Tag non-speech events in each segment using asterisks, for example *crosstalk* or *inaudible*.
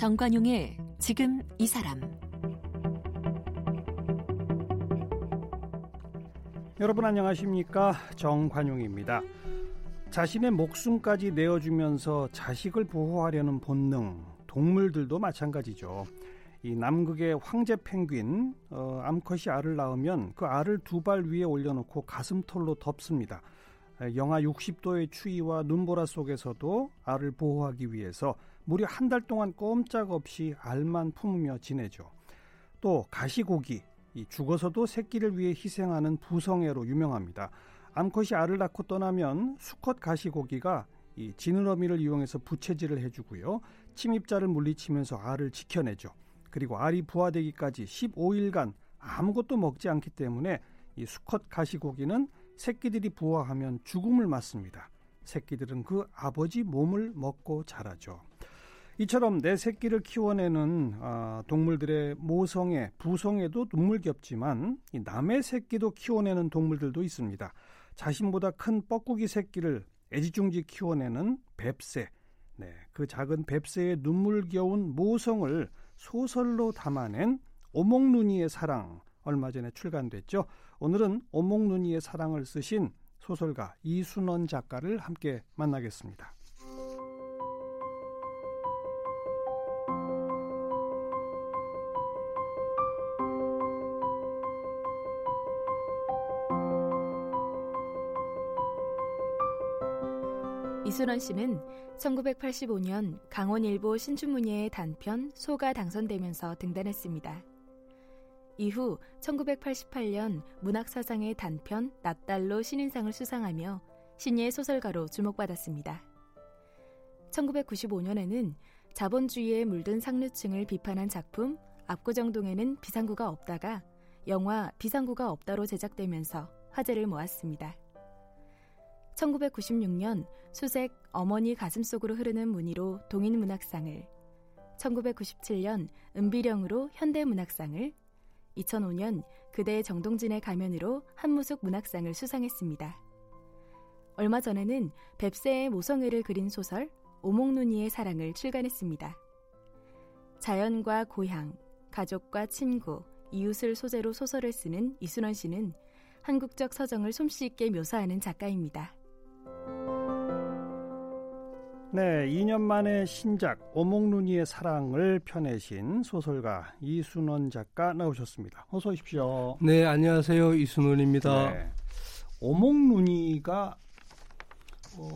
정관용의 지금 이 사람 여러분 안녕하십니까 정관용입니다. 자신의 목숨까지 내어주면서 자식을 보호하려는 본능 동물들도 마찬가지죠. 이 남극의 황제 펭귄 어, 암컷이 알을 낳으면 그 알을 두 발 위에 올려놓고 가슴털로 덮습니다. 영하 60도의 추위와 눈보라 속에서도 알을 보호하기 위해서 무려 한 달 동안 꼼짝없이 알만 품으며 지내죠. 또 가시고기, 죽어서도 새끼를 위해 희생하는 부성애로 유명합니다. 암컷이 알을 낳고 떠나면 수컷 가시고기가 이 지느러미를 이용해서 부채질을 해주고요. 침입자를 물리치면서 알을 지켜내죠. 그리고 알이 부화되기까지 15일간 아무것도 먹지 않기 때문에 이 수컷 가시고기는 새끼들이 부화하면 죽음을 맞습니다. 새끼들은 그 아버지 몸을 먹고 자라죠. 이처럼 내 새끼를 키워내는 아, 동물들의 모성애, 부성애도 눈물겹지만 남의 새끼도 키워내는 동물들도 있습니다. 자신보다 큰 뻐꾸기 새끼를 애지중지 키워내는 뱁새. 네, 그 작은 뱁새의 눈물겨운 모성을 소설로 담아낸 오목눈이의 사랑 얼마 전에 출간됐죠. 오늘은 오목눈이의 사랑을 쓰신 소설가 이순원 작가를 함께 만나겠습니다. 이순원 씨는 1985년 강원일보 신춘문예의 단편 소가 당선되면서 등단했습니다. 이후 1988년 문학사상의 단편 낫달로 신인상을 수상하며 신예 소설가로 주목받았습니다. 1995년에는 자본주의에 물든 상류층을 비판한 작품 압구정동에는 비상구가 없다가 영화 비상구가 없다로 제작되면서 화제를 모았습니다. 1996년 수색 어머니 가슴속으로 흐르는 무늬로 동인문학상을 1997년 은비령으로 현대문학상을 2005년 그대 정동진의 가면으로 한무숙 문학상을 수상했습니다. 얼마 전에는 뱁새의 모성애를 그린 소설 오목눈이의 사랑을 출간했습니다. 자연과 고향, 가족과 친구, 이웃을 소재로 소설을 쓰는 이순원 씨는 한국적 서정을 솜씨 있게 묘사하는 작가입니다. 네, 2년 만에 신작 오목눈이의 사랑을 펴내신 소설가 이순원 작가 나오셨습니다. 어서 오십시오. 네, 안녕하세요. 이순원입니다. 네, 오목눈이가 어,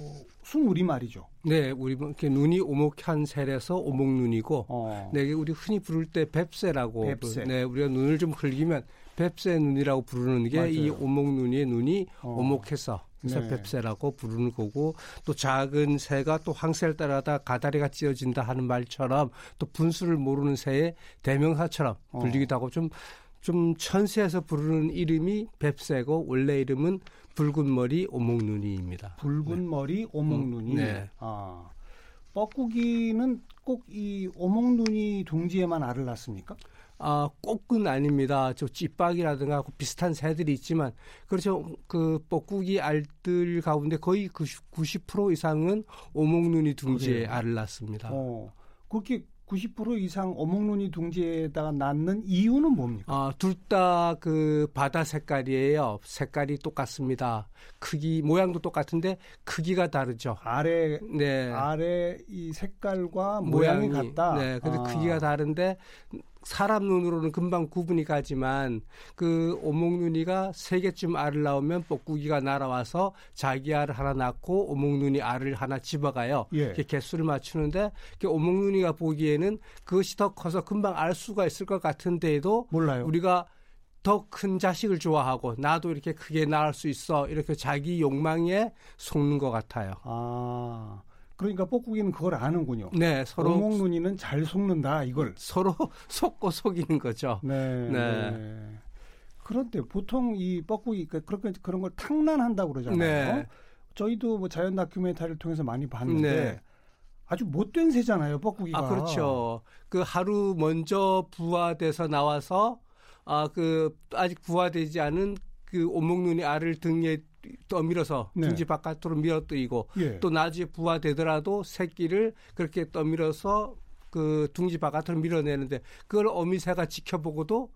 순우리 말이죠. 네, 우리 뭐 이렇게 눈이 오목한 셀에서 오목눈이고, 어. 네, 우리 흔히 부를 때 뱁새라고, 뱁새. 네, 우리가 눈을 좀 흘기면 뱁새 눈이라고 부르는 게 이 오목눈이의 눈이 어. 오목해서 그래서 네. 뱁새라고 부르는 거고 또 작은 새가 또 황새를 따라다 가다리가 찢어진다 하는 말처럼 또 분수를 모르는 새의 대명사처럼 어. 불리기도 하고 좀좀 천세에서 부르는 이름이 뱁새고 원래 이름은 붉은 머리 오목눈이입니다. 붉은 네. 머리 오목눈이. 음, 네. 아. 뻐꾸기는 꼭 이 오목눈이 둥지에만 알을 낳습니까? 아, 꼭은 아닙니다. 저 찌빡이라든가 비슷한 새들이 있지만 그렇죠. 그 뻐꾸기 알들 가운데 거의 90, 90% 이상은 오목눈이 둥지에. 알을 낳습니다. 어. 그렇게 90% 이상 어목눈이 둥지에다가 낳는 이유는 뭡니까? 아, 둘 다 그 바다 색깔이에요. 색깔이 똑같습니다. 크기 모양도 똑같은데 크기가 다르죠. 아래 네. 아래 이 색깔과 모양이, 모양이 같다. 네. 근데 아. 크기가 다른데 사람 눈으로는 금방 구분이 가지만 그 오목눈이가 세 개쯤 알을 낳으면 뻐꾸기가 날아와서 자기 알을 하나 낳고 오목눈이 알을 하나 집어가요. 예. 이렇게 개수를 맞추는데 오목눈이가 보기에는 그것이 더 커서 금방 알 수가 있을 것 같은데도 몰라요. 우리가 더큰 자식을 좋아하고 나도 이렇게 크게 낳을 수 있어 이렇게 자기 욕망에 속는 것 같아요. 아. 그러니까 뻐꾸기는 그걸 아는군요. 네, 서로 오목눈이는 잘 속는다 이걸 서로 *laughs* 속고 속이는 거죠. 네. 네. 네. 그런데 보통 이 뻐꾸기 그러니까 그런 그런 걸 탕란한다고 그러잖아요. 네. 저희도 뭐 자연 다큐멘터리를 통해서 많이 봤는데 네. 아주 못된 새잖아요, 뻐꾸기가. 아, 그렇죠. 그 하루 먼저 부화돼서 나와서 아 그 아직 부화되지 않은 그 온목눈이 알을 등에 떠밀어서 네. 둥지 바깥으로 밀어뜨리고 예. 또 나중에 부화되더라도 새끼를 그렇게 떠밀어서 그 둥지 바깥으로 밀어내는데 그걸 어미새가 지켜보고도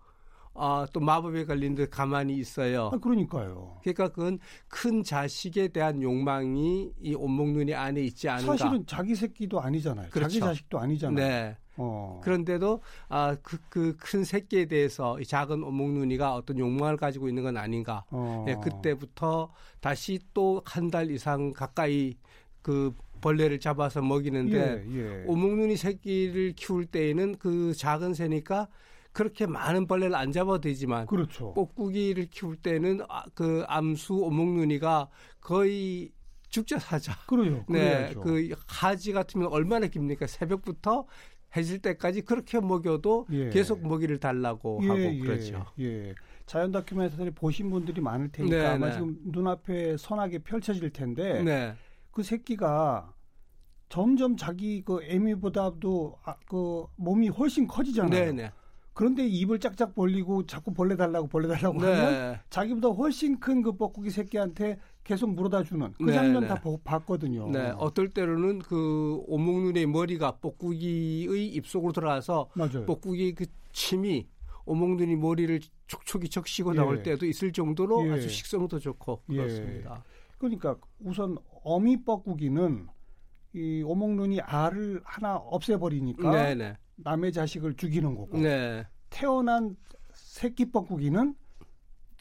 아, 또 마법에 걸린 듯 가만히 있어요. 아, 그러니까요. 그러니까 그건 큰 자식에 대한 욕망이 이 온목눈이 안에 있지 않은가. 사실은 자기 새끼도 아니잖아요. 그렇죠. 자기 자식도 아니잖아요. 네. 어. 그런데도 아, 그, 그 큰 새끼에 대해서 이 작은 온목눈이가 어떤 욕망을 가지고 있는 건 아닌가. 어. 네, 그때부터 다시 또 한 달 이상 가까이 그 벌레를 잡아서 먹이는데 예, 예. 오목눈이 새끼를 키울 때에는 그 작은 새니까 그렇게 많은 벌레를 안 잡아도 되지만 그렇죠. 뻐꾸기를 키울 때는 아, 그 암수 오목눈이가 거의 죽자 사자. 그래요. *laughs* 네, 그 하지 같으면 얼마나 깁니까? 새벽부터 해질 때까지 그렇게 먹여도 예. 계속 먹이를 달라고 예, 하고 예, 그러죠. 예. 자연 다큐멘터리 보신 분들이 많을 테니까 네, 아마 네. 지금 눈앞에 선하게 펼쳐질 텐데 네. 그 새끼가 점점 자기 그 애미보다도 아, 그 몸이 훨씬 커지잖아요. 네, 네. 그런데 입을 짝짝 벌리고 자꾸 벌레 달라고 벌레 달라고 네. 하면 자기보다 훨씬 큰 그 뻐꾸기 새끼한테 계속 물어다 주는 그 네, 장면 네. 다 보, 봤거든요. 네, 어떨 때로는 그 오목눈의 머리가 뻐꾸기의 입속으로 들어가서 맞아요. 뻐꾸기 그 침이 오목눈이 머리를 촉촉이 적시고 예. 나올 때도 있을 정도로 예. 아주 식성도 좋고 예. 그렇습니다. 예. 그러니까 우선 어미 뻐꾸기는 이 오목눈이 알을 하나 없애버리니까 네네. 네. 남의 자식을 죽이는 거고 네. 태어난 새끼 뻐꾸기는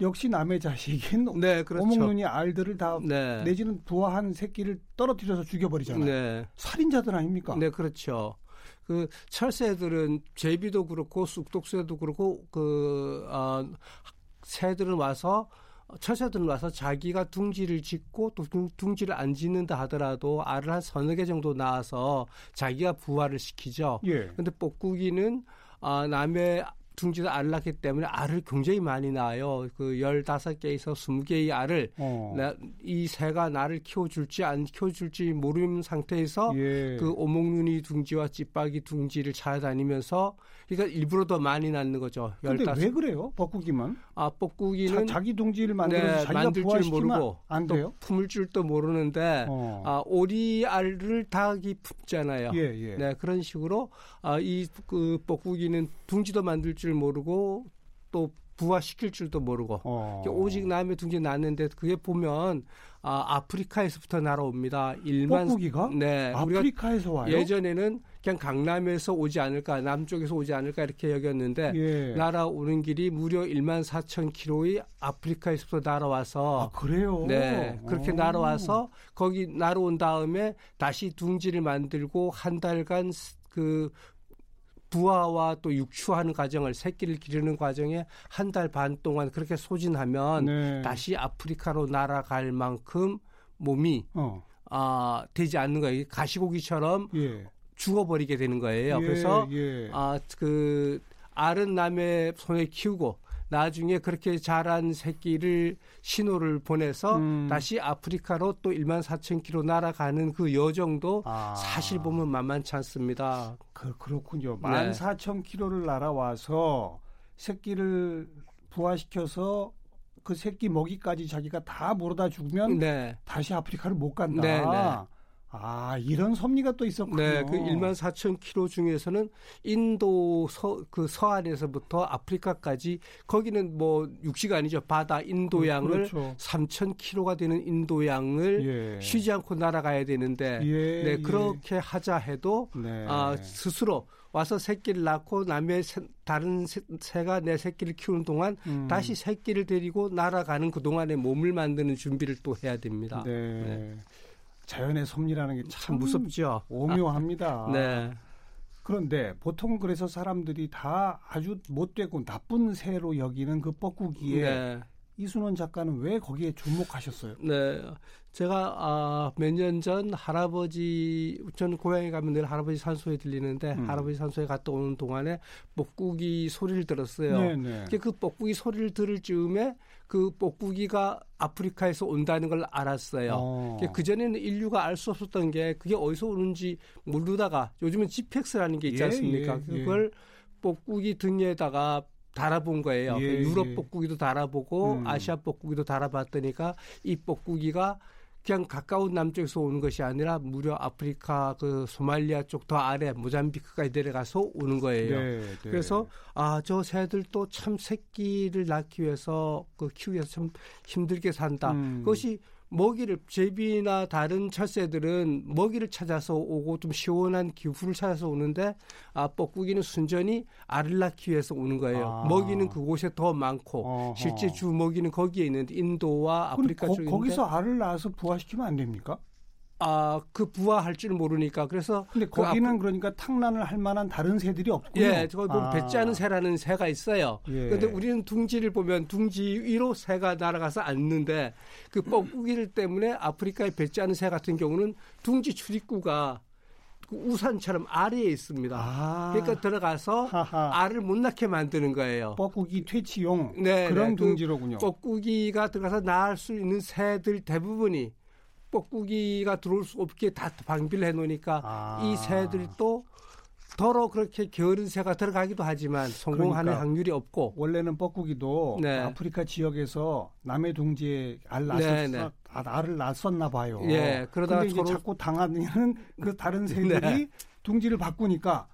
역시 남의 자식인 네, 그렇죠. 오목눈이 알들을 다 네. 내지는 부화한 새끼를 떨어뜨려서 죽여버리잖아요. 네. 살인자들 아닙니까? 네, 그렇죠. 그 철새들은 제비도 그렇고 쑥독새도 그렇고 그 어, 새들은 와서 철새들은 와서 자기가 둥지를 짓고 또 둥지를 안 짓는다 하더라도 알을 한 서너 개 정도 낳아서 자기가 부화를 시키죠. 예. 근데 뻐꾸기는 아, 남의 둥지를 알을 낳기 때문에 알을 굉장히 많이 낳아요. 그 15개에서 20개의 알을 어. 나, 이 새가 나를 키워줄지 안 키워줄지 모르는 상태에서 예. 그 오목눈이 둥지와 찌빠기 둥지를 찾아다니면서 그러니까 일부러 더 많이 낳는 거죠. 근데 왜 그래요? 뻐꾸기만? 아, 뻐꾸기는 자, 기 둥지를 만들어서 네, 자기가 만들 줄 모르고 안 돼요? 품을 줄도 모르는데 어. 아, 오리 알을 닭이 품잖아요. 예, 예. 네, 그런 식으로 아, 이그 뻐꾸기는 둥지도 만들 줄 모르고 또 부화시킬 줄도 모르고 어. 오직 남의 둥지 낳는데 그게 보면 아, 아프리카에서부터 날아옵니다. 일만 뻐꾸기가? 네, 아프리카에서 와요. 예전에는 그냥 강남에서 오지 않을까, 남쪽에서 오지 않을까 이렇게 여겼는데 예. 날아오는 길이 무려 1만 4천 킬로의 아프리카에서부터 날아와서 아, 그래요? 네, 그렇게 오. 날아와서 거기 날아온 다음에 다시 둥지를 만들고 한 달간 그 부화와 또 육추하는 과정을 새끼를 기르는 과정에 한 달 반 동안 그렇게 소진하면 네. 다시 아프리카로 날아갈 만큼 몸이 어. 아, 되지 않는 거예요. 가시고기처럼 예. 죽어버리게 되는 거예요. 예, 그래서 예. 아, 그 알은 남의 손에 키우고 나중에 그렇게 자란 새끼를 신호를 보내서 음. 다시 아프리카로 또 1만 4천 킬로 날아가는 그 여정도 아. 사실 보면 만만치 않습니다. 그, 그렇군요. 1만 네. 4천 킬로를 날아와서 새끼를 부화시켜서 그 새끼 먹이까지 자기가 다 물어다 죽으면 네. 다시 아프리카를 못 간다. 네, 네. 아, 이런 섭리가 또 있었군요. 네, 그 1만 4천 킬로 중에서는 인도 서, 그 서안에서부터 아프리카까지 거기는 뭐 육지가 아니죠. 바다 인도양을 그렇죠. 3천 킬로가 되는 인도양을 예. 쉬지 않고 날아가야 되는데 예, 네, 예. 그렇게 예. 하자 해도 네. 아, 스스로 와서 새끼를 낳고 남의 새, 다른 새, 가 내 새끼를 키우는 동안 음. 다시 새끼를 데리고 날아가는 그 동안에 몸을 만드는 준비를 또 해야 됩니다. 네. 네. 자연의 섭리라는 게 참 무섭죠. 오묘합니다. *laughs* 네. 그런데 보통 그래서 사람들이 다 아주 못되고 나쁜 새로 여기는 그 뻐꾸기에 네. 이순원 작가는 왜 거기에 주목하셨어요? 네. 제가 아, 몇 년 전 할아버지 저는 고향에 가면 늘 할아버지 산소에 들리는데 음. 할아버지 산소에 갔다 오는 동안에 뻐꾸기 소리를 들었어요. 네네. 네. 그 뻐꾸기 소리를 들을 즈음에 그 뻐꾸기가 아프리카에서 온다는 걸 알았어요. 어. 그 전에는 인류가 알 수 없었던 게 그게 어디서 오는지 모르다가 요즘은 GPX라는 게 있지 예, 않습니까? 예, 예. 그걸 뻐꾸기 등에다가 달아본 거예요. 예, 그 유럽 예. 뻐꾸기도 달아보고 음. 아시아 뻐꾸기도 달아봤더니까 이 뻐꾸기가 그냥 가까운 남쪽에서 오는 것이 아니라 무려 아프리카 그 소말리아 쪽 더 아래 모잠비크까지 내려가서 오는 거예요. 네, 네. 그래서 아 저 새들도 참 새끼를 낳기 위해서 그 키우기 위해서 참 힘들게 산다. 음. 그것이 먹이를 제비나 다른 철새들은 먹이를 찾아서 오고 좀 시원한 기후를 찾아서 오는데 아 뻐꾸기는 순전히 알을 낳기 위해서 오는 거예요. 아. 먹이는 그곳에 더 많고 어허. 실제 주 먹이는 거기에 있는데 인도와 아프리카 거, 쪽인데 거기서 알을 낳아서 부화시키면 안 됩니까? 아, 그 부화할 줄 모르니까 그래서 근데 그 거기는 그 그러니까 탕란을 할 만한 다른 새들이 없군요. 예, 저거 아. 배짜는 새라는 새가 있어요. 예. 근데 우리는 둥지를 보면 둥지 위로 새가 날아가서 앉는데 그 뻐꾸기를 때문에 아프리카의 배짜는 새 같은 경우는 둥지 출입구가 그 우산처럼 아래에 있습니다. 아. 그러니까 들어가서 하하. 알을 못 낳게 만드는 거예요. 뻐꾸기 퇴치용 네, 그런 네. 그 둥지로군요. 뻐꾸기가 들어가서 낳을 수 있는 새들 대부분이 뻐꾸기가 들어올 수 없게 다 방비를 해놓으니까 아. 이 새들도 더러 그렇게 게으른 새가 들어가기도 하지만 성공하는 그러니까 확률이 없고 원래는 뻐꾸기도 네. 아프리카 지역에서 남의 둥지에 알 낳았, 네, 네. 아, 알을 낳았었나 봐요. 예, 그러다 이제 자꾸 당하는 *laughs* 그 다른 새들이 네. 둥지를 바꾸니까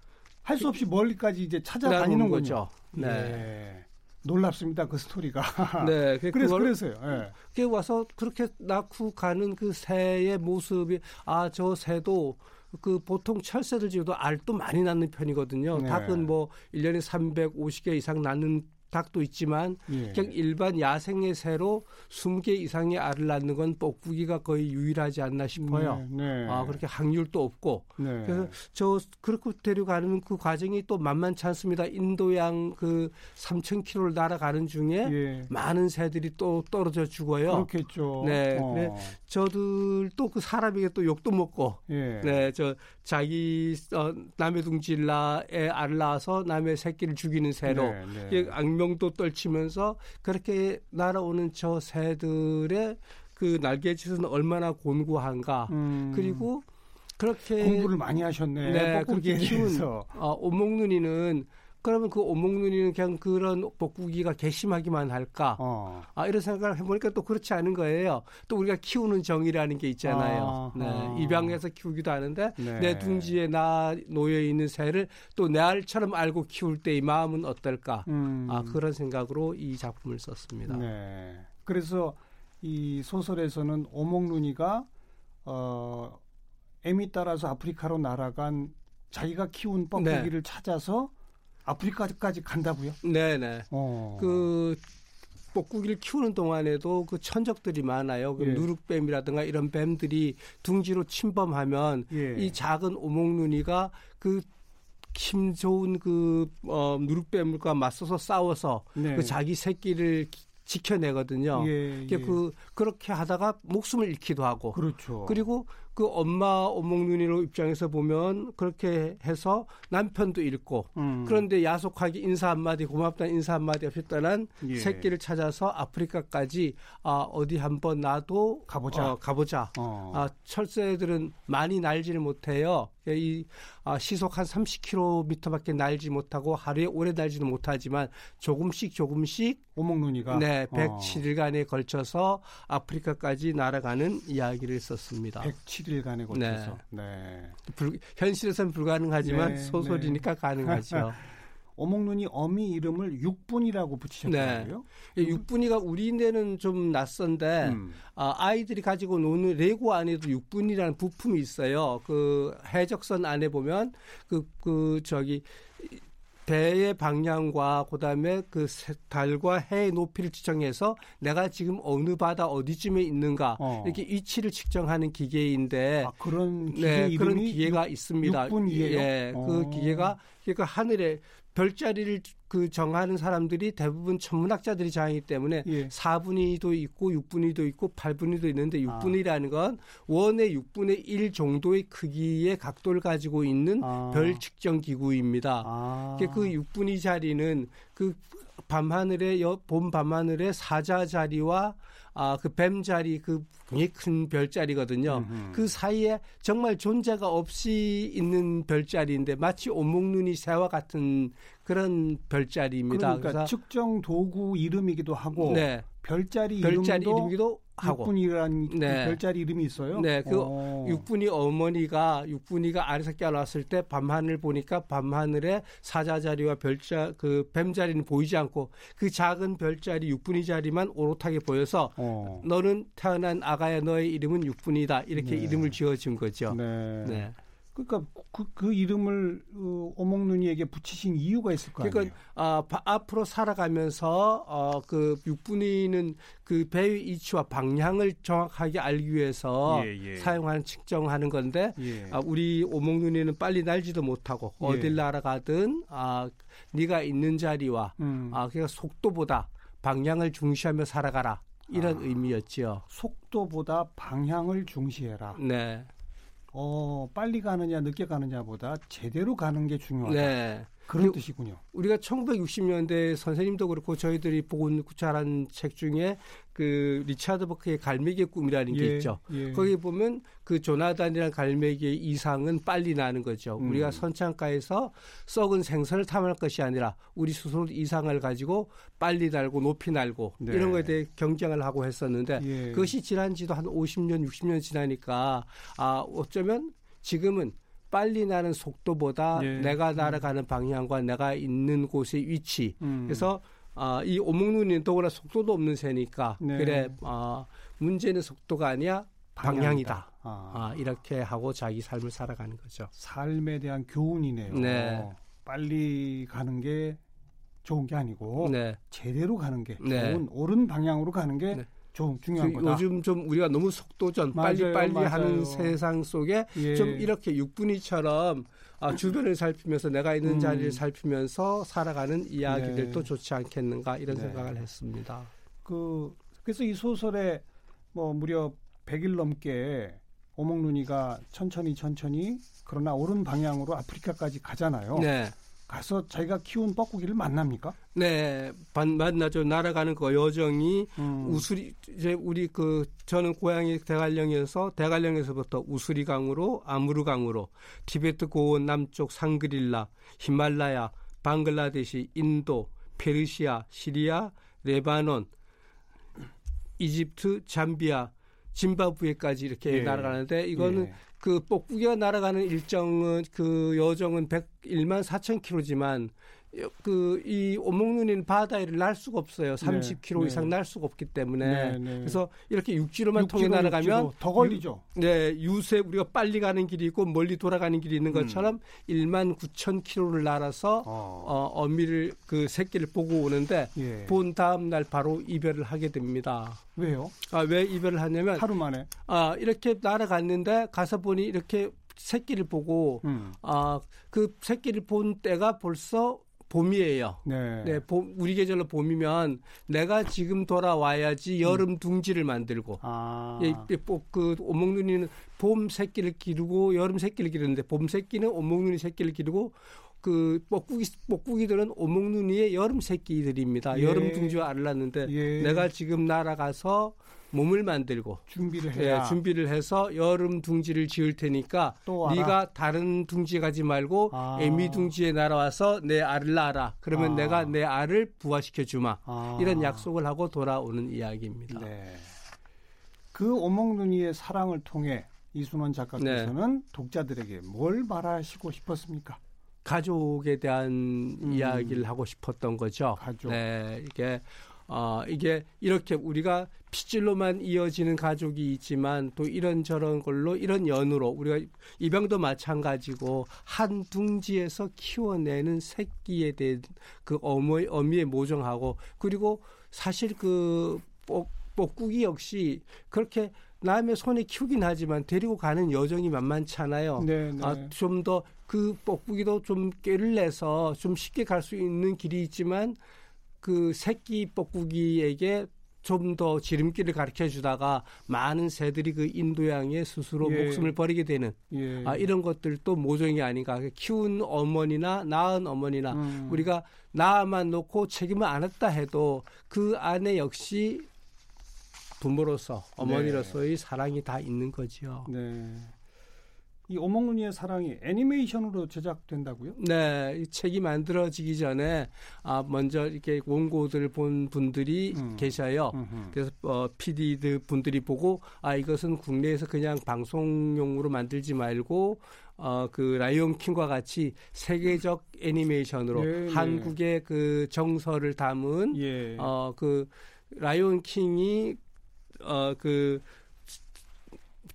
할 수 없이 멀리까지 이제 찾아다니는 거죠. 네. 예. 놀랍습니다. 그 스토리가. 네. *laughs* 그래서 그래서요. 예. 그게 와서 그렇게 낳고 가는 그 새의 모습이 아 저 새도 그 보통 철새들 중에도 알도 많이 낳는 편이거든요. 네. 닭은 뭐 1년에 350개 이상 낳는 닭도 있지만 예. 그냥 일반 야생의 새로 20개 이상의 알을 낳는 건 뻐꾸기가 거의 유일하지 않나 싶어요. 네, 네. 아 그렇게 확률도 없고 네. 그래서 저 그렇게 데려가는 그 과정이 또 만만치 않습니다. 인도양 그 3,000km를 날아가는 중에 예. 많은 새들이 또 떨어져 죽어요. 그렇겠죠. 네, 어. 네. 저들도 그 사람에게 또 욕도 먹고, 예. 네, 저 자기 어, 남의 둥질라에 낳아서 남의 새끼를 죽이는 새로 네, 네. 악명 운명도 떨치면서 그렇게 날아오는 저 새들의 그 날개짓은 얼마나 곤고한가. 음. 그리고 그렇게 공부를 많이 하셨네. 네, 그렇게 키운 어, 오목눈이는 그러면 그 오목눈이는 그냥 그런 뻐꾸기가 괘씸하기만 할까? 어. 아, 이런 생각을 해보니까 또 그렇지 않은 거예요. 또 우리가 키우는 정이라는 게 있잖아요. 아, 네. 아. 입양해서 키우기도 하는데 네. 내 둥지에 나 놓여 있는 새를 또 내 알처럼 알고 키울 때의 마음은 어떨까? 음. 아, 그런 생각으로 이 작품을 썼습니다. 네. 그래서 이 소설에서는 오목눈이가 어, 애미 따라서 아프리카로 날아간 자기가 키운 뻐꾸기를 네. 찾아서 아프리카까지 간다고요? 네네. 어. 그 뻐꾸기를 키우는 동안에도 그 천적들이 많아요. 그 예. 누룩뱀이라든가 이런 뱀들이 둥지로 침범하면 예. 이 작은 오목눈이가 그 힘 좋은 그 어, 누룩뱀과 맞서서 싸워서 네. 그 자기 새끼를 지켜내거든요. 예, 예. 그 그렇게 하다가 목숨을 잃기도 하고. 그렇죠. 그리고 그 엄마 오목눈이로 입장에서 보면 그렇게 해서 남편도 잃고 음. 그런데 야속하게 인사 한마디 고맙다는 인사 한마디 없이 떠난 예. 새끼를 찾아서 아프리카까지 아, 어디 한번 나도 가보자. 어, 가보자. 어. 아, 철새들은 많이 날지를 못해요. 이 아, 시속 한 30km밖에 날지 못하고 하루에 오래 날지는 못하지만 조금씩 조금씩 오목눈이가 네, 107일간에 어. 걸쳐서 아프리카까지 날아가는 이야기를 썼습니다. 107일간에 걸쳐서. 네. 네. 불, 현실에서는 불가능하지만 네, 소설이니까 네. 가능하죠. *laughs* 어목눈이 어미 이름을 육분이라고 붙이셨더라고요. 네. 육분이가 우리인데는 좀 낯선데 음. 아, 아이들이 가지고 노는 레고 안에도 육분이라는 부품이 있어요. 그 해적선 안에 보면 그, 그 저기 배의 방향과 그다음에 그 달과 해의 높이를 측정해서 내가 지금 어느 바다 어디쯤에 있는가 어. 이렇게 위치를 측정하는 기계인데 아, 그런 기계 네, 그런 기계가 있습니다. 6분이에요? 예, 그 어. 그 기계가 그러니까 하늘에 별자리를 그 정하는 사람들이 대부분 천문학자들이 장이기 때문에 예. 4분위도 있고 6분위도 있고 8분위도 있는데 6분위라는 건 원의 6분의 1 정도의 크기의 각도를 가지고 있는 아. 별 측정 기구입니다. 아. 그 6분위 자리는 그 밤하늘의 봄 밤하늘의 사자 자리와 아, 그 뱀 자리 그 굉장히 큰 별자리거든요. 음흠. 그 사이에 정말 존재가 없이 있는 별자리인데 마치 온목눈이 새와 같은 그런 별자리입니다. 그러니까 측정 도구 이름이기도 하고 네. 별자리, 별자리 이름도 하고 육분이라는 네. 별자리 이름이 있어요. 네, 그 오. 육분이 어머니가 육분이가 아래서 깨어났을 때 밤하늘 보니까 밤하늘에 사자자리와 별자 그 뱀자리는 보이지 않고 그 작은 별자리 육분이 자리만 오롯하게 보여서 어. 너는 태어난 아가야 너의 이름은 육분이다 이렇게 네. 이름을 지어준 거죠. 네. 네. 그러니까 그, 그 이름을 어, 오목눈이에게 붙이신 이유가 있을 거 그러니까, 아니에요. 그러니까 아, 앞으로 살아가면서 어, 그 육분이는 그 배의 위치와 방향을 정확하게 알기 위해서 예, 예. 사용하는 측정하는 건데 예. 아, 우리 오목눈이는 빨리 날지도 못하고 예. 어딜 날아가든 아, 네가 있는 자리와 음. 아, 그러니까 속도보다 방향을 중시하며 살아가라. 이런 아, 의미였죠. 속도보다 방향을 중시해라. 네. 어, 빨리 가느냐 늦게 가느냐보다 제대로 가는 게 중요하다. 네. 그런 뜻이군요. 우리가 1960년대 선생님도 그렇고 저희들이 보고 자란 책 중에 그 리차드 버크의 갈매기의 꿈이라는 게 예, 있죠. 예. 거기 보면 그 조나단이라는 갈매기의 이상은 빨리 나는 거죠. 음. 우리가 선창가에서 썩은 생선을 탐할 것이 아니라 우리 스스로 이상을 가지고 빨리 날고 높이 날고 네. 이런 거에 대해 경쟁을 하고 했었는데 예. 그것이 지난 지도 한 50년, 60년 지나니까 아, 어쩌면 지금은 빨리 나는 속도보다 예. 내가 날아가는 방향과 내가 있는 곳의 위치. 음. 그래서 아, 이 오목눈이는 더구나 속도도 없는 새니까 네. 그래 아, 문제는 속도가 아니야 방향이다. 아. 아. 이렇게 하고 자기 삶을 살아가는 거죠. 삶에 대한 교훈이네요. 네. 빨리 가는 게 좋은 게 아니고 네. 제대로 가는 게 네. 좋은 옳은 방향으로 가는 게 네. 좀 중요한 그 거다. 요즘 좀 우리가 너무 속도전 빨리 빨리 하는 세상 속에 예. 좀 이렇게 육분이처럼 아, 주변을 살피면서 내가 있는 음. 자리를 살피면서 살아가는 이야기들도 네. 좋지 않겠는가 이런 네. 생각을 했습니다. 그 그래서 이 소설에 뭐 무려 100일 넘게 오목눈이가 천천히 천천히 그러나 옳은 방향으로 아프리카까지 가잖아요. 네. 가서 자기가 키운 뻐꾸기를 만납니까? 네, 만나죠. 날아가는 그 여정이 음. 우수리 이제 우리 그 저는 고향이 대관령에서 대관령에서부터 우수리강으로 아무르강으로 티베트 고원 남쪽 상그릴라, 히말라야, 방글라데시, 인도, 페르시아, 시리아, 레바논, 이집트, 잠비아, 짐바브웨까지 이렇게 예. 날아가는데 이거는 예. 그 뽁꾸기가 날아가는 일정은 그 여정은 101만 4천 킬로지만 그 이 오목눈이는 바다에를 날 수가 없어요. 30km 네, 이상 네. 날 수가 없기 때문에 네, 네. 그래서 이렇게 육지로만 통해 날아가면 더 걸리죠. 유, 네, 유세 우리가 빨리 가는 길이 있고 멀리 돌아가는 길이 있는 것처럼 음. 1만 9천 킬로를 날아서 어. 어, 어미를 그 새끼를 보고 오는데 예. 본 다음 날 바로 이별을 하게 됩니다. 왜요? 아, 왜 이별을 하냐면 하루 만에 아 이렇게 날아갔는데 가서 보니 이렇게 새끼를 보고 음. 아그 새끼를 본 때가 벌써 봄이에요. 네. 네 봄, 우리 계절로 봄이면 내가 지금 돌아와야지 여름 음. 둥지를 만들고. 아. 예, 예, 그 오목눈이는 봄 새끼를 기르고 여름 새끼를 기르는데 봄 새끼는 오목눈이 새끼를 기르고 그 뻐꾸기 뻐꾸기들은 오목눈이의 여름 새끼들입니다. 예. 여름 둥지와 알을 낳는데 예. 내가 지금 날아가서 몸을 만들고 준비를 해야 예, 준비를 해서 여름 둥지를 지을 테니까 네가 다른 둥지 가지 말고 아. 애미 둥지에 날아와서 내 알을 낳아라. 그러면 아. 내가 내 알을 부화시켜 주마. 아. 이런 약속을 하고 돌아오는 이야기입니다. 네. 그 오목눈이의 사랑을 통해 이순원 작가께서는 네. 독자들에게 뭘 말하시고 싶었습니까? 가족에 대한 음. 이야기를 하고 싶었던 거죠. 가족. 네, 이게 어, 이게 이렇게 우리가 피질로만 이어지는 가족이 있지만 또 이런저런 걸로 이런 연으로 우리가 입양도 마찬가지고 한 둥지에서 키워내는 새끼에 대한 그 어머니, 어미의 모종하고 그리고 사실 그 뽀, 뽀꾸기 역시 그렇게 남의 손에 키우긴 하지만 데리고 가는 여정이 만만찮아요. 네, 네. 아, 좀 더 그 뻐꾸기도 좀 깨를 내서 좀 쉽게 갈 수 있는 길이 있지만 그 새끼 뻐꾸기에게 좀 더 지름길을 가르쳐 주다가 많은 새들이 그 인도양에 스스로 예. 목숨을 버리게 되는 예. 아, 이런 것들도 모종이 아닌가. 그 키운 어머니나 낳은 어머니나 음. 우리가 낳아만 놓고 책임을 안 했다 해도 그 안에 역시 부모로서 어머니로서의 네. 사랑이 다 있는 거지요. 네. 이 오목눈이의 사랑이 애니메이션으로 제작된다고요? 네, 이 책이 만들어지기 전에 아 먼저 이렇게 원고들을 본 분들이 음. 계셔요. 음흠. 그래서 어, PD들 분들이 보고 아 이것은 국내에서 그냥 방송용으로 만들지 말고 어, 그 라이온 킹과 같이 세계적 애니메이션으로 예, 예. 한국의 그 정서를 담은 예. 어, 그 라이온 킹이 어, 그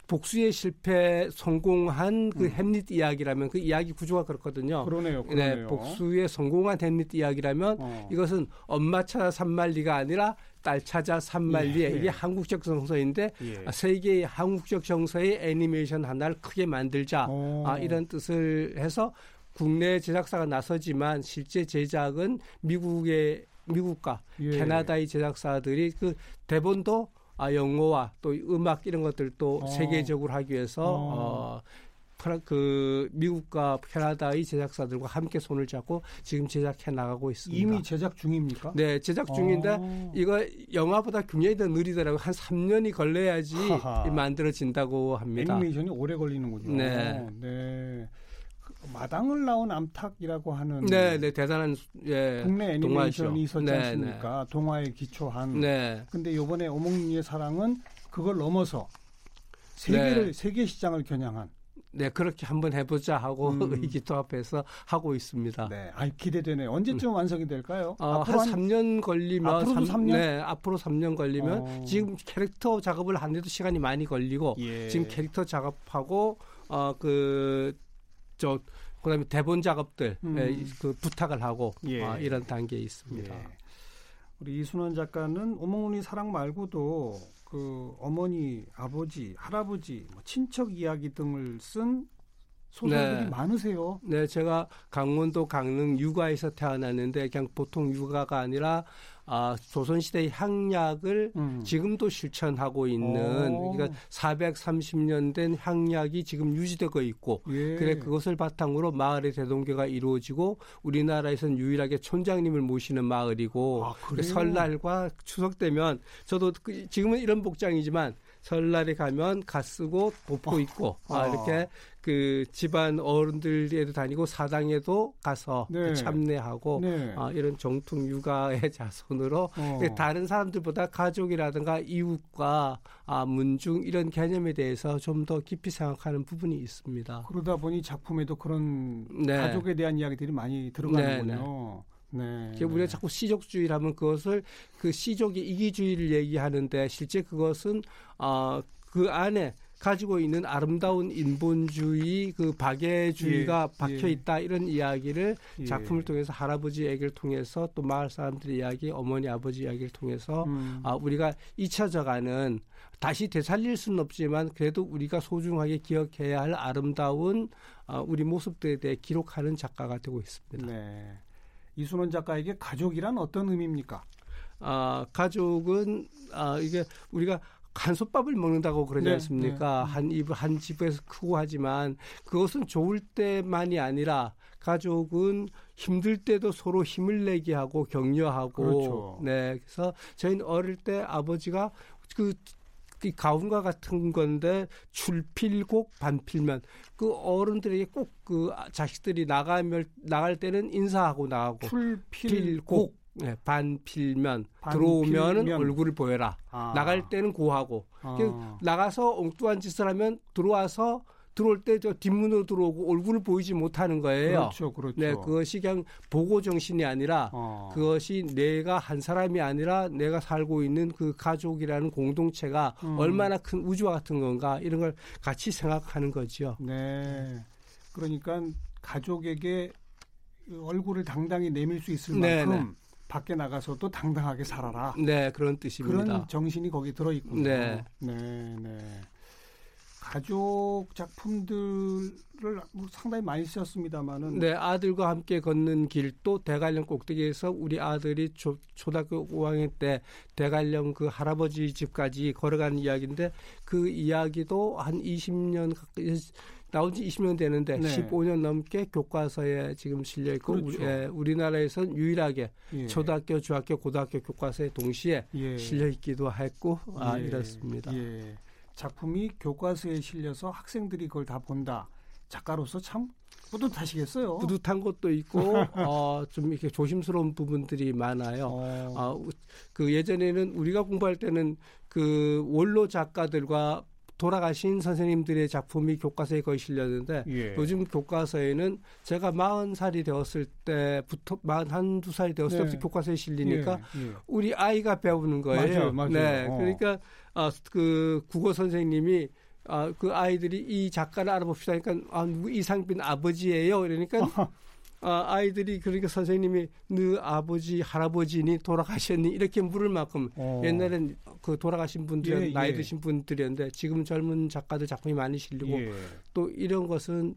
복수의 실패 성공한 그 음. 햄릿 이야기라면 그 이야기 구조가 그렇거든요. 그러네요. 네, 그러네요. 네, 복수의 성공한 햄릿 이야기라면 어. 이것은 엄마 찾아 산말리가 아니라 딸 찾아 산말리 예, 이게 예. 한국적 정서인데 예. 아, 세계의 한국적 정서의 애니메이션 하나를 크게 만들자 아, 이런 뜻을 해서 국내 제작사가 나서지만 실제 제작은 미국의 미국과 예. 캐나다의 제작사들이 그 대본도 아, 영어와 또 음악 이런 것들도 어. 세계적으로 하기 위해서 어. 어, 그 미국과 캐나다의 제작사들과 함께 손을 잡고 지금 제작해 나가고 있습니다. 이미 제작 중입니까? 네, 제작 중인데 어. 이거 영화보다 굉장히 더 느리더라고요. 한 3년이 걸려야지 하하. 만들어진다고 합니다. 애니메이션이 오래 걸리는군요. 네. 네. 마당을 나온 암탉이라고 하는 네, 네 대단한 예, 국내 애니메이션이 있었지 네, 않습니까? 네. 동화에 기초한. 네. 근데 요번에 오목니의 사랑은 그걸 넘어서 세계를 네. 세계 시장을 겨냥한 네, 그렇게 한번 해보자 하고 음. *laughs* 의기도 앞에서 하고 있습니다. 네, 아 기대되네요. 언제쯤 음. 완성이 될까요? 어, 한 3년 걸리면 앞으로 3, 년? 네, 앞으로 3년 걸리면 어. 지금 캐릭터 작업을 하는데도 시간이 많이 걸리고 예. 지금 캐릭터 작업하고 어그 저 그다음에 대본 작업들 음. 예, 그 부탁을 하고 예. 어, 이런 단계에 있습니다. 예. 우리 이순원 작가는 오목훈이 사랑 말고도 그 어머니, 아버지, 할아버지, 뭐 친척 이야기 등을 쓴 소설들이 네. 많으세요. 네, 제가 강원도 강릉 육아에서 태어났는데 그냥 보통 육아가 아니라 아, 조선시대의 향약을 음. 지금도 실천하고 있는 오. 그러니까 430년 된 향약이 지금 유지되고 있고 예. 그래 그것을 바탕으로 마을의 대동계가 이루어지고 우리나라에서는 유일하게 촌장님을 모시는 마을이고 아, 설날과 추석 되면 저도 그, 지금은 이런 복장이지만 설날에 가면 가 쓰고 어. 있고 아, 이렇게 그 집안 어른들에도 다니고 사당에도 가서 네. 참례하고 네. 아, 이런 정통 육아의 *laughs* 자손으로 어. 다른 사람들보다 가족이라든가 이웃과 아, 문중 이런 개념에 대해서 좀 더 깊이 생각하는 부분이 있습니다. 그러다 보니 작품에도 그런 네. 가족에 대한 이야기들이 많이 들어가는군요. 네, 네. 네. 우리가 네. 자꾸 시족주의를 하면 그것을 그 시족의 이기주의를 얘기하는데 실제 그것은 어, 그 안에 가지고 있는 아름다운 인본주의 그 박애주의가 예, 박혀 예. 있다 이런 이야기를 예. 작품을 통해서 할아버지 얘기를 통해서 또 마을 사람들의 이야기, 어머니 아버지 이야기를 통해서 음. 아 우리가 잊혀져가는 다시 되살릴 수는 없지만 그래도 우리가 소중하게 기억해야 할 아름다운 아, 우리 모습들에 대해 기록하는 작가가 되고 있습니다. 네. 이순원 작가에게 가족이란 어떤 의미입니까? 아, 가족은 아, 이게 우리가 간솥밥을 먹는다고 그러지 네, 않습니까? 네. 한 입, 한 집에서 크고 하지만 그것은 좋을 때만이 아니라 가족은 힘들 때도 서로 힘을 내게 하고 격려하고 그렇죠. 네. 그래서 저희는 어릴 때 아버지가 그 가훈과 같은 건데 출필곡 반필면 그 어른들에게 꼭 그 자식들이 나가면 나갈 때는 인사하고 나가고 출필곡 네, 반필면 들어오면 은 얼굴을 보여라. 아. 나갈 때는 고하고 아. 나가서 엉뚱한 짓을 하면 들어와서 들어올 때 저 뒷문으로 들어오고 얼굴을 보이지 못하는 거예요. 그렇죠, 그렇죠. 네, 그것이 그냥 보고 정신이 아니라 어. 그것이 내가 한 사람이 아니라 내가 살고 있는 그 가족이라는 공동체가 음. 얼마나 큰 우주와 같은 건가 이런 걸 같이 생각하는 거죠. 네. 그러니까 가족에게 얼굴을 당당히 내밀 수 있을 네, 만큼 네. 밖에 나가서도 당당하게 살아라. 네, 그런 뜻입니다. 그런 정신이 거기 들어 있군요. 네. 네, 네. 가족 작품들을 뭐 상당히 많이 쓰셨습니다만은 네 아들과 함께 걷는 길도 대관령 꼭대기에서 우리 아들이 초, 초등학교 5학년 때 대관령 그 할아버지 집까지 걸어가는 이야기인데 그 이야기도 한 20년 가까이 나온 지 20년 되는데 네. 15년 넘게 교과서에 지금 실려 있고 그렇죠. 우리, 예, 우리나라에선 유일하게 예. 초등학교, 중학교, 고등학교 교과서에 동시에 예. 실려 있기도 했고 아, 예. 이렇습니다. 예. 작품이 교과서에 실려서 학생들이 그걸 다 본다. 작가로서 참 뿌듯하시겠어요. 뿌듯한 것도 있고 *laughs* 어, 좀 이렇게 조심스러운 부분들이 많아요. 어. 어, 그 예전에는 우리가 공부할 때는 그 원로 작가들과 돌아가신 선생님들의 작품이 교과서에 거의 실렸는데 예. 요즘 교과서에는 제가 40살이 되었을 때부터 41~2살이 되었을 네. 때부터 교과서에 실리니까 예. 예. 우리 아이가 배우는 거예요. 맞아요, 맞아요. 네. 어. 그러니까 아, 그 국어 선생님이 아, 그 아이들이 이 작가를 알아봅시다. 그러니까 아, 누구 이상빈 아버지예요. 그러니까 *laughs* 아, 아이들이 그러니까 선생님이 너 아버지 할아버지니 돌아가셨니 이렇게 물을 만큼 어. 옛날엔 그 돌아가신 분들 예, 나이 예. 드신 분들이었는데 지금 젊은 작가들 작품이 많이 실리고 예. 또 이런 것은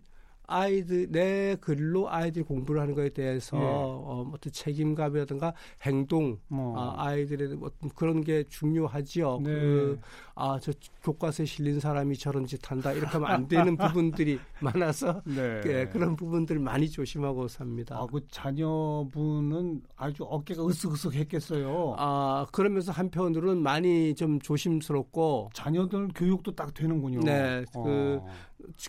아이들 내 글로 아이들이 공부를 하는 것에 대해서 예. 어, 뭐 어떤 책임감이라든가 행동 어. 아, 아이들의 어떤 그런 게 중요하지요. 네. 그, 아, 저 교과서에 실린 사람이 저런 짓 한다 이렇게 하면 안 되는 부분들이 *laughs* 많아서 네. 예, 그런 부분들 많이 조심하고 삽니다. 아, 그 자녀분은 아주 어깨가 으쓱으쓱했겠어요. 아, 그러면서 한편으로는 많이 좀 조심스럽고 자녀들 교육도 딱 되는군요. 네, 그 어.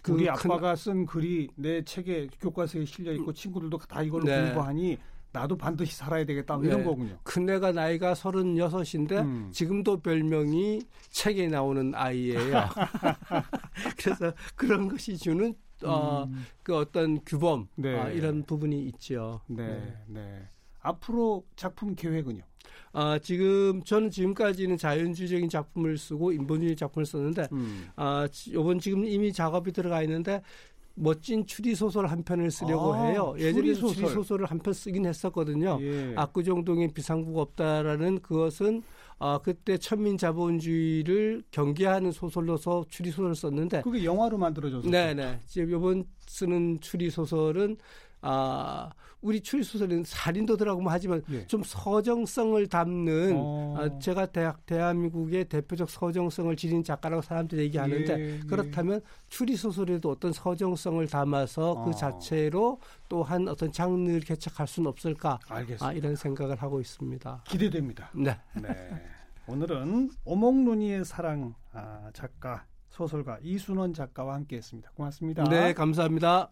그 우리 아빠가 쓴 글이 내 책에 교과서에 실려 있고 친구들도 다 이걸 네. 공부하니 나도 반드시 살아야 되겠다 뭐 네. 이런 거군요. 큰애가 나이가 서른여섯인데 음. 지금도 별명이 책에 나오는 아이예요. *laughs* *laughs* 그래서 그런 것이 주는 어, 음. 그 어떤 규범 네. 어, 이런 부분이 있죠. 네, 네, 네. 앞으로 작품 계획은요? 아, 지금 저는 지금까지는 자연주의적인 작품을 쓰고 인본주의 작품을 썼는데 음. 아, 요번 지금 이미 작업이 들어가 있는데 멋진 추리 소설 한 편을 쓰려고 아, 해요. 예전에 추리, 추리 소설을 한 편 쓰긴 했었거든요. 예. 압구정동에 비상구가 없다라는 그것은 아 그때 천민 자본주의를 경계하는 소설로서 추리 소설을 썼는데 그게 영화로 만들어졌어요. 네 네. 지금 이번 쓰는 추리 소설은 아 우리 추리소설은 살인도 들어가고 하지만 예. 좀 서정성을 담는 어. 아, 제가 대학 대한민국의 대표적 서정성을 지닌 작가라고 사람들이 얘기하는데 예, 예. 그렇다면 추리소설에도 어떤 서정성을 담아서 그 어. 그 자체로 또한 어떤 장르를 개척할 수는 없을까 알겠습니다. 아, 이런 생각을 하고 있습니다. 기대됩니다. 네. 네. 오늘은 오목눈이의 사랑 아, 작가 소설가 이순원 작가와 함께했습니다. 고맙습니다. 네, 감사합니다.